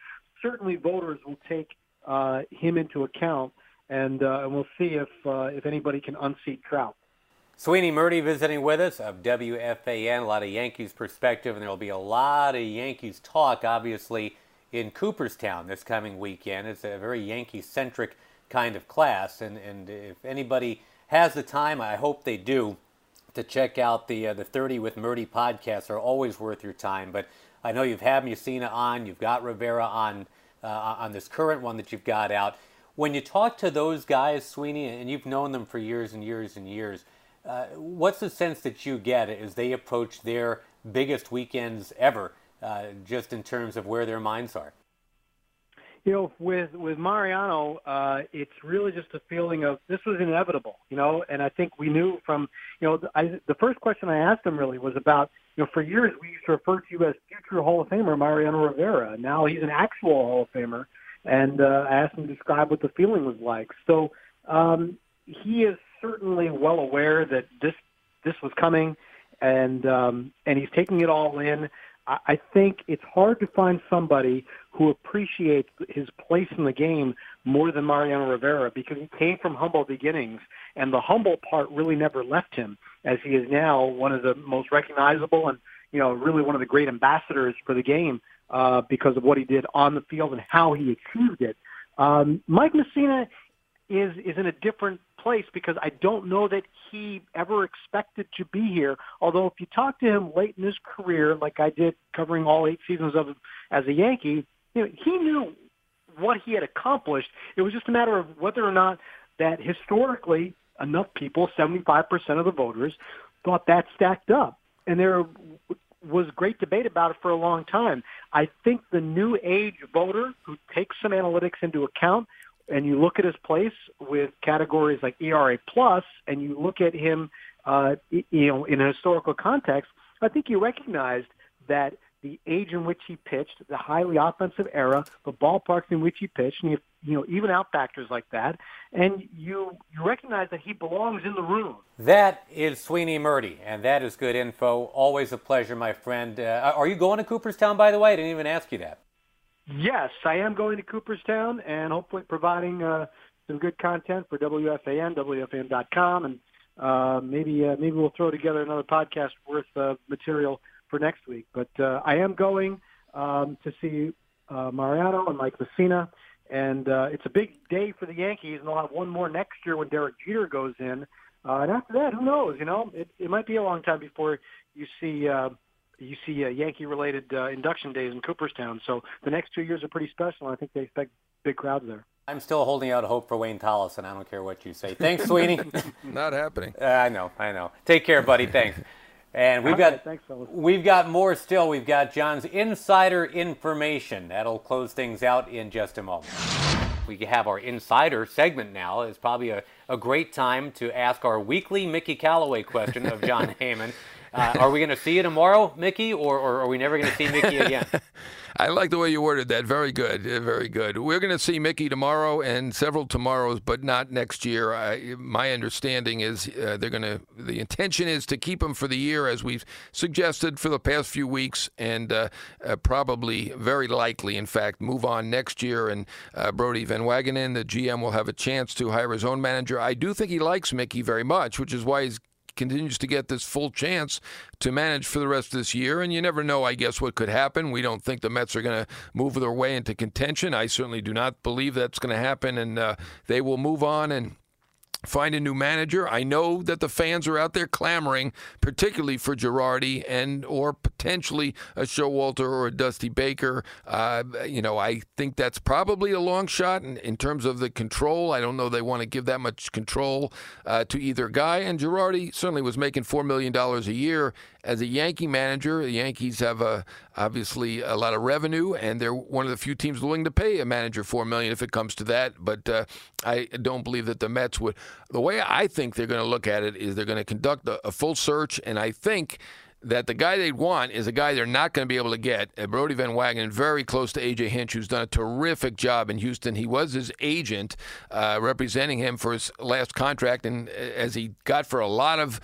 certainly voters will take uh, him into account, and uh, and we'll see if uh, if anybody can unseat Trout. Sweeney Murti visiting with us of WFAN, a lot of Yankees perspective, and there will be a lot of Yankees talk, obviously, in Cooperstown this coming weekend. It's a very Yankee centric kind of class, and, and if anybody has the time, I hope they do, to check out the uh, the 30 with Murti podcasts are always worth your time. But I know you've had Mussina on, you've got Rivera on uh, on this current one that you've got out. When you talk to those guys, Sweeney, and you've known them for years and years and years, uh, what's the sense that you get as they approach their biggest weekends ever, uh, just in terms of where their minds are? You know, with with Mariano, uh, it's really just a feeling of this was inevitable. You know, and I think we knew from you know I, the first question I asked him really was about you know for years we used to refer to you as future Hall of Famer Mariano Rivera. Now he's an actual Hall of Famer, and uh, I asked him to describe what the feeling was like. So um, he is certainly well aware that this this was coming, and um, and he's taking it all in. I, I think it's hard to find somebody who appreciates his place in the game more than Mariano Rivera because he came from humble beginnings, and the humble part really never left him, as he is now one of the most recognizable and you know really one of the great ambassadors for the game uh, because of what he did on the field and how he achieved it. Um, Mike Mussina is is in a different place because I don't know that he ever expected to be here. Although if you talk to him late in his career, like I did covering all eight seasons of as a Yankee, you know, he knew what he had accomplished. It was just a matter of whether or not that historically enough people, 75% of the voters, thought that stacked up. And there was great debate about it for a long time. I think the new age voter who takes some analytics into account and you look at his place with categories like ERA plus, and you look at him, uh, you know, in a historical context, I think you recognized that the age in which he pitched, the highly offensive era, the ballparks in which he pitched, and you, you know, even out factors like that, and you you recognize that he belongs in the room. That is Sweeney Murti, and that is good info. Always a pleasure, my friend. Uh, are you going to Cooperstown, by the way? I didn't even ask you that. Yes, I am going to Cooperstown and hopefully providing uh, some good content for WFAN, WFAN.com, and uh, maybe uh, maybe we'll throw together another podcast worth of material for next week. But uh, I am going um, to see uh, Mariano and Mike Mussina, and uh, it's a big day for the Yankees, and they'll have one more next year when Derek Jeter goes in. Uh, and after that, who knows? You know, it, it might be a long time before you see. Uh, you see uh, Yankee-related uh, induction days in Cooperstown. So the next two years are pretty special, and I think they expect big crowds there. I'm still holding out hope for Wayne Tolleson. I don't care what you say. Thanks, Sweeney. Not happening. Uh, I know, I know. Take care, buddy. Thanks. And we've got thanks, we've got more still. We've got Jon's insider information. That'll close things out in just a moment. We have our insider segment now. It's probably a, a great time to ask our weekly Mickey Callaway question of Jon Heyman. Uh, are we going to see you tomorrow, Mickey, or, or are we never going to see Mickey again? I like the way you worded that. Very good. Very good. We're going to see Mickey tomorrow and several tomorrows, but not next year. I, my understanding is uh, they're going to. The intention is to keep him for the year, as we've suggested for the past few weeks, and uh, uh, probably, very likely, in fact, move on next year. And uh, Brodie Van Wagenen, the GM, will have a chance to hire his own manager. I do think he likes Mickey very much, which is why he's continues to get this full chance to manage for the rest of this year. And you never know, I guess, what could happen. We don't think the Mets are going to move their way into contention. I certainly do not believe that's going to happen. And uh, they will move on and find a new manager. I know that the fans are out there clamoring, particularly for Girardi and or potentially a Showalter or a Dusty Baker. Uh, you know, I think that's probably a long shot in, in, terms of the control. I don't know they want to give that much control uh, to either guy. And Girardi certainly was making four million dollars a year as a Yankee manager. The Yankees have a, obviously a lot of revenue, and they're one of the few teams willing to pay a manager four million if it comes to that. But uh, I don't believe that the Mets would. The way I think they're going to look at it is they're going to conduct a, a full search, and I think that the guy they'd want is a guy they're not going to be able to get. Uh, Brodie Van Wagenen, very close to A.J. Hinch, who's done a terrific job in Houston. He was his agent, uh, representing him for his last contract, and uh, as he got for a lot of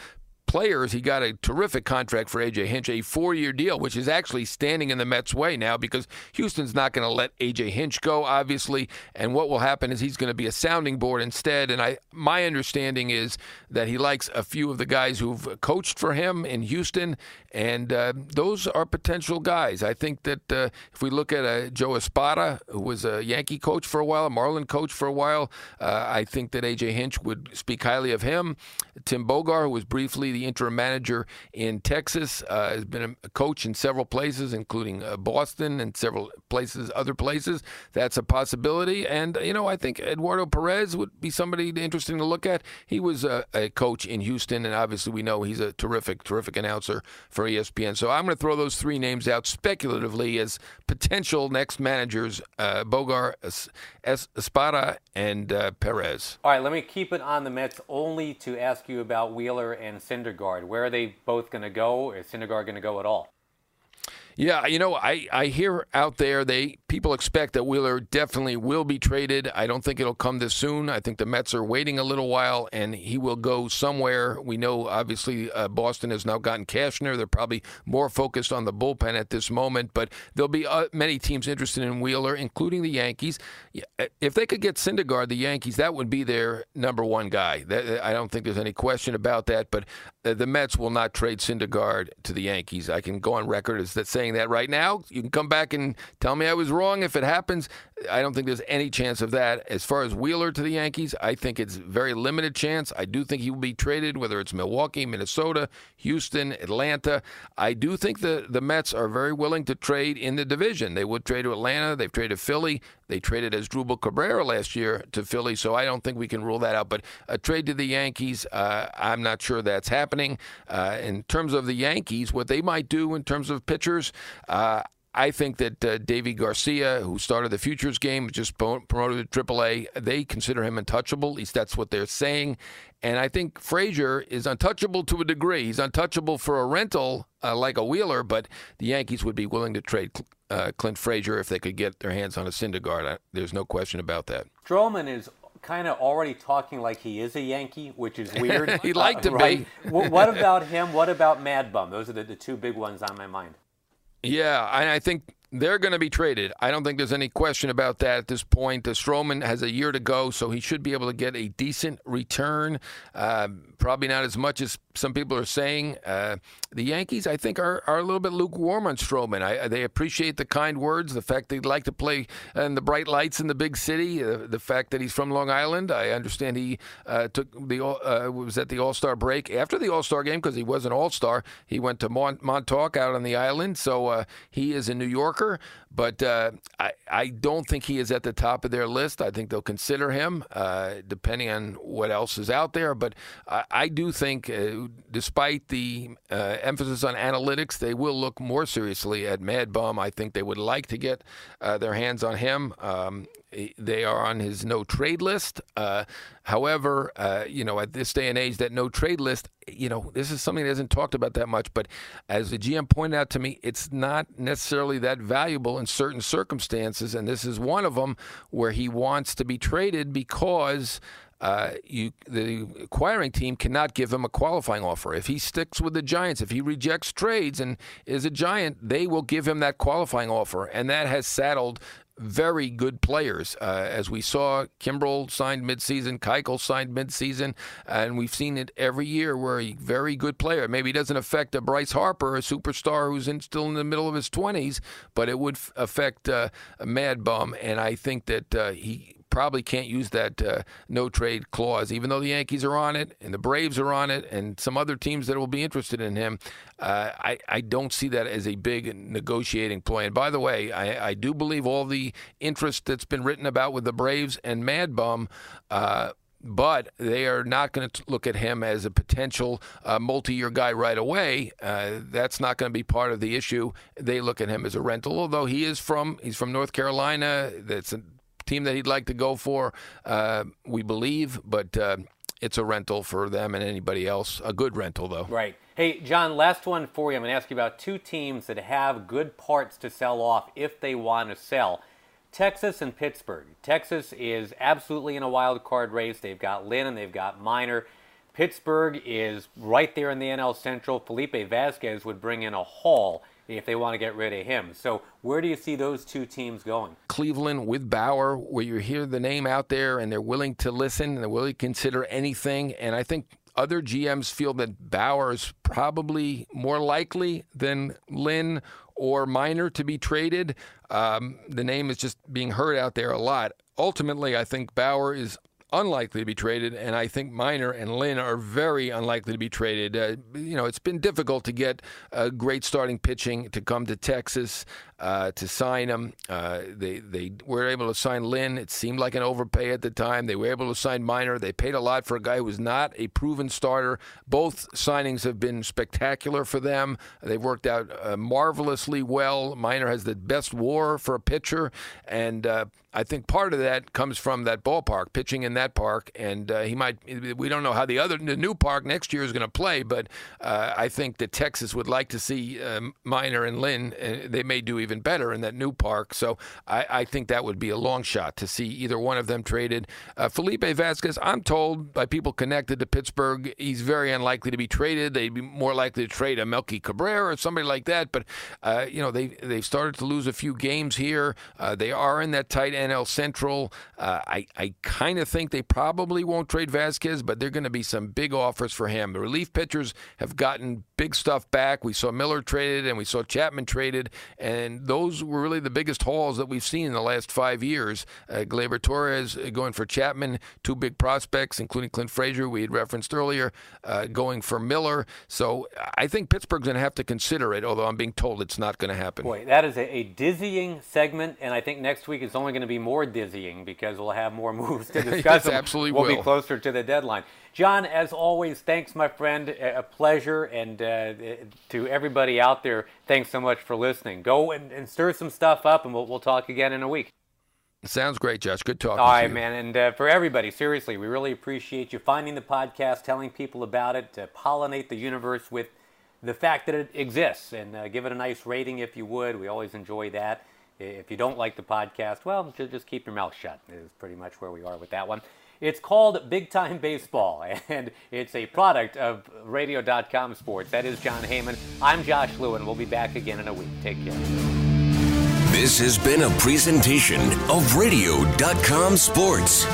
players, he got a terrific contract for AJ Hinch, a four-year deal, which is actually standing in the Mets' way now because Houston's not going to let AJ Hinch go, obviously. And what will happen is he's going to be a sounding board instead. And I, my understanding is that he likes a few of the guys who've coached for him in Houston, and uh, those are potential guys. I think that uh, if we look at uh, Joe Espada, who was a Yankee coach for a while, a Marlin coach for a while, uh, I think that AJ Hinch would speak highly of him. Tim Bogar, who was briefly the interim manager in Texas, uh, has been a coach in several places, including uh, Boston and several places, other places. That's a possibility. And, you know, I think Eduardo Perez would be somebody interesting to look at. He was a, a coach in Houston, and obviously we know he's a terrific, terrific announcer for ESPN. So I'm going to throw those three names out speculatively as potential next managers uh, Bogar, Espada, and uh, Perez. All right, let me keep it on the Mets only to ask you about Wheeler and Syndergaard. Where are they both going to go? Is Syndergaard going to go at all? Yeah, you know, I, I hear out there they people expect that Wheeler definitely will be traded. I don't think it'll come this soon. I think the Mets are waiting a little while, and he will go somewhere. We know obviously uh, Boston has now gotten Cashner. They're probably more focused on the bullpen at this moment, but there'll be uh, many teams interested in Wheeler, including the Yankees. If they could get Syndergaard, the Yankees, that would be their number one guy. That, I don't think there's any question about that. But uh, the Mets will not trade Syndergaard to the Yankees. I can go on record as that saying that right now. You can come back and tell me I was wrong if it happens. I don't think there's any chance of that. As far as Wheeler to the Yankees, I think it's very limited chance. I do think he will be traded, whether it's Milwaukee, Minnesota, Houston, Atlanta. I do think the the Mets are very willing to trade in the division. They would trade to Atlanta. They've traded Philly. They traded Asdrubal Cabrera last year to Philly, so I don't think we can rule that out. But a trade to the Yankees, uh, I'm not sure that's happening. Uh, in terms of the Yankees, what they might do in terms of pitchers, uh, I think that uh, Deivi Garcia, who started the Futures game, just promoted to AAA, they consider him untouchable. At least that's what they're saying. And I think Frazier is untouchable to a degree. He's untouchable for a rental uh, like a Wheeler, but the Yankees would be willing to trade uh, Clint Frazier if they could get their hands on a Syndergaard. There's no question about that. Stroman is kind of already talking like he is a Yankee, which is weird. He'd like uh, to right? be. what about him? What about Mad Bum? Those are the, the two big ones on my mind. Yeah, and I think they're going to be traded. I don't think there's any question about that at this point. The Stroman has a year to go, so he should be able to get a decent return. Uh, probably not as much as some people are saying. Uh, the Yankees, I think, are, are a little bit lukewarm on Stroman. I, they appreciate the kind words, the fact they'd like to play in the bright lights in the big city, uh, the fact that he's from Long Island. I understand he uh, took the uh, was at the All Star break after the All Star game because he was an All Star. He went to Mont- Montauk out on the island, so uh, he is a New Yorker. Parker but uh, I, I don't think he is at the top of their list. I think they'll consider him, uh, depending on what else is out there. But I, I do think, uh, despite the uh, emphasis on analytics, they will look more seriously at Mad Bum. I think they would like to get uh, their hands on him. Um, they are on his no trade list. Uh, however, uh, you know, at this day and age, that no trade list, you know, this is something that isn't talked about that much. But as the GM pointed out to me, it's not necessarily that valuable in certain circumstances. And this is one of them where he wants to be traded because. Uh, you, the acquiring team cannot give him a qualifying offer. If he sticks with the Giants, if he rejects trades and is a Giant, they will give him that qualifying offer, and that has saddled very good players. Uh, as we saw, Kimbrel signed midseason, Keuchel signed midseason, and we've seen it every year where a very good player. Maybe doesn't affect a Bryce Harper, a superstar who's in, still in the middle of his 20s, but it would f- affect uh, a Mad Bum, and I think that uh, he probably can't use that uh, no trade clause, even though the Yankees are on it and the Braves are on it and some other teams that will be interested in him. Uh, I, I don't see that as a big negotiating play. And by the way, I, I do believe all the interest that's been written about with the Braves and Mad Bum. Uh, but they are not going to look at him as a potential uh, multi-year guy right away. Uh, that's not going to be part of the issue. They look at him as a rental, although he is from he's from North Carolina. That's team that he'd like to go for, uh, we believe, but uh, it's a rental for them and anybody else. A good rental, though. Right. Hey, Jon, last one for you. I'm going to ask you about two teams that have good parts to sell off if they want to sell. Texas and Pittsburgh. Texas is absolutely in a wild card race. They've got Lynn and they've got Minor. Pittsburgh is right there in the NL Central. Felipe Vasquez would bring in a haul if they want to get rid of him. So where do you see those two teams going? Cleveland with Bauer, where you hear the name out there and they're willing to listen and they're willing to consider anything. And I think other GMs feel that Bauer is probably more likely than Lynn or Minor to be traded. Um, the name is just being heard out there a lot. Ultimately, I think Bauer is unlikely to be traded, and I think Minor and Lynn are very unlikely to be traded. Uh, you know, it's been difficult to get a great starting pitching to come to Texas uh, to sign them. Uh, they they were able to sign Lynn. It seemed like an overpay at the time. They were able to sign Minor. They paid a lot for a guy who was not a proven starter. Both signings have been spectacular for them. They've worked out uh, marvelously well. Minor has the best WAR for a pitcher, and uh, I think part of that comes from that ballpark, pitching in that park, and uh, he might. We don't know how the other the new park next year is going to play, but uh, I think that Texas would like to see uh, Minor and Lynn. Uh, they may do even better in that new park. So I, I, think that would be a long shot to see either one of them traded. Uh, Felipe Vasquez, I'm told by people connected to Pittsburgh, he's very unlikely to be traded. They'd be more likely to trade a Melky Cabrera or somebody like that. But uh, you know they they've started to lose a few games here. They are in that tight NL Central. Uh, I I kind of think they probably won't trade Vasquez, but they're going to be some big offers for him. The relief pitchers have gotten big stuff back. We saw Miller traded and we saw Chapman traded, and those were really the biggest hauls that we've seen in the last five years. Uh, Gleyber Torres uh, going for Chapman, two big prospects, including Clint Frazier, we had referenced earlier, uh, going for Miller. So I think Pittsburgh's going to have to consider it, although I'm being told it's not going to happen. Boy, that is a, dizzying segment, and I think next week it's only going to be more dizzying because we'll have more moves to discuss. yes, absolutely we'll will. be closer to the deadline. Jon, as always, thanks, my friend. A pleasure. And uh, to everybody out there, thanks so much for listening. Go and, and stir some stuff up, and we'll, we'll talk again in a week. Sounds great, Josh. Good talking. All right, man. And uh, for everybody, seriously, we really appreciate you finding the podcast, telling people about it, to pollinate the universe with the fact that it exists, and uh, give it a nice rating if you would. We always enjoy that. If you don't like the podcast, well, just keep your mouth shut. Is pretty much where we are with that one. It's called Big Time Baseball, and it's a product of Radio.com Sports. That is Jon Heyman. I'm Josh Lewin. We'll be back again in a week. Take care. This has been a presentation of Radio.com Sports.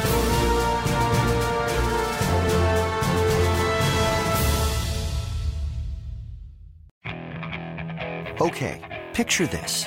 Okay, picture this.